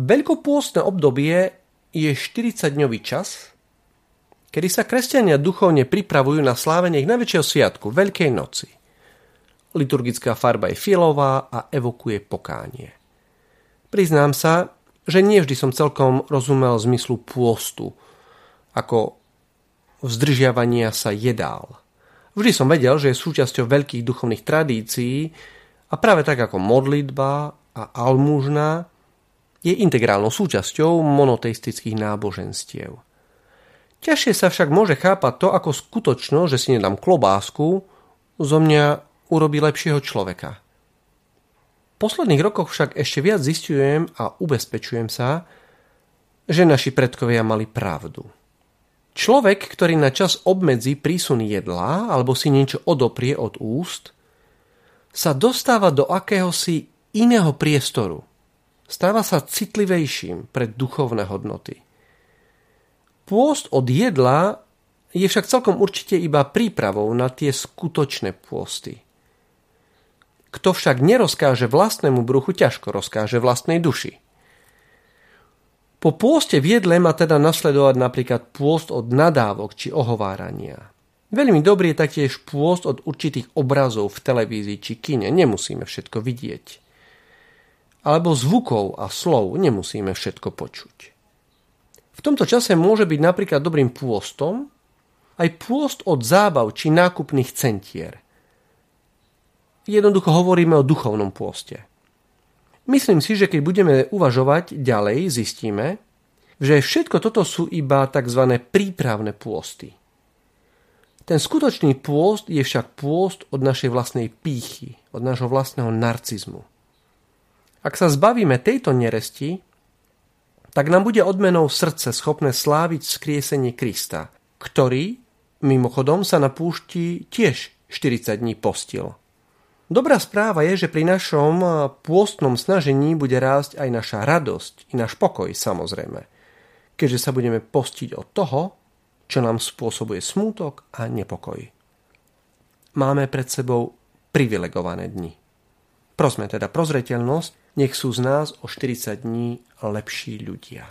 Veľkopôstne obdobie je 40-dňový čas, kedy sa kresťania duchovne pripravujú na slávenie ich najväčšieho sviatku, Veľkej noci. Liturgická farba je fialová a evokuje pokánie. Priznám sa, že nie vždy som celkom rozumel zmyslu pôstu, ako vzdržiavania sa jedál. Vždy som vedel, že je súčasťou veľkých duchovných tradícií a práve tak ako modlitba a almužna je integrálnou súčasťou monoteistických náboženstiev. Ťažšie sa však môže chápať to ako skutočno, že si nedám klobásku, zo mňa urobí lepšieho človeka. V posledných rokoch však ešte viac zistujem a ubezpečujem sa, že naši predkovia mali pravdu. Človek, ktorý na čas obmedzí prísun jedla alebo si niečo odoprie od úst, sa dostáva do akéhosi iného priestoru, stáva sa citlivejším pre duchovné hodnoty. Pôst od jedla je však celkom určite iba prípravou na tie skutočné pôsty. Kto však nerozkáže vlastnému bruchu, ťažko rozkáže vlastnej duši. Po pôste v jedle má teda nasledovať napríklad pôst od nadávok či ohovárania. Veľmi dobrý je taktiež pôst od určitých obrazov v televízii či kine. Nemusíme všetko vidieť alebo zvukov a slov nemusíme všetko počuť. V tomto čase môže byť napríklad dobrým pôstom aj pôst od zábav či nákupných centier. Jednoducho hovoríme o duchovnom pôste. Myslím si, že keď budeme uvažovať ďalej, zistíme, že všetko toto sú iba tzv. prípravné pôsty. Ten skutočný pôst je však pôst od našej vlastnej pýchy, od nášho vlastného narcizmu. Ak sa zbavíme tejto neresti, tak nám bude odmenou srdce schopné sláviť skriesenie Krista, ktorý, mimochodom, sa na púšti tiež 40 dní postil. Dobrá správa je, že pri našom pôstnom snažení bude rásť aj naša radosť i náš pokoj samozrejme, keďže sa budeme postiť od toho, čo nám spôsobuje smútok a nepokoj. Máme pred sebou privilegované dni. Prosme teda prozreteľnosť, nech sú z nás o 40 dní lepší ľudia.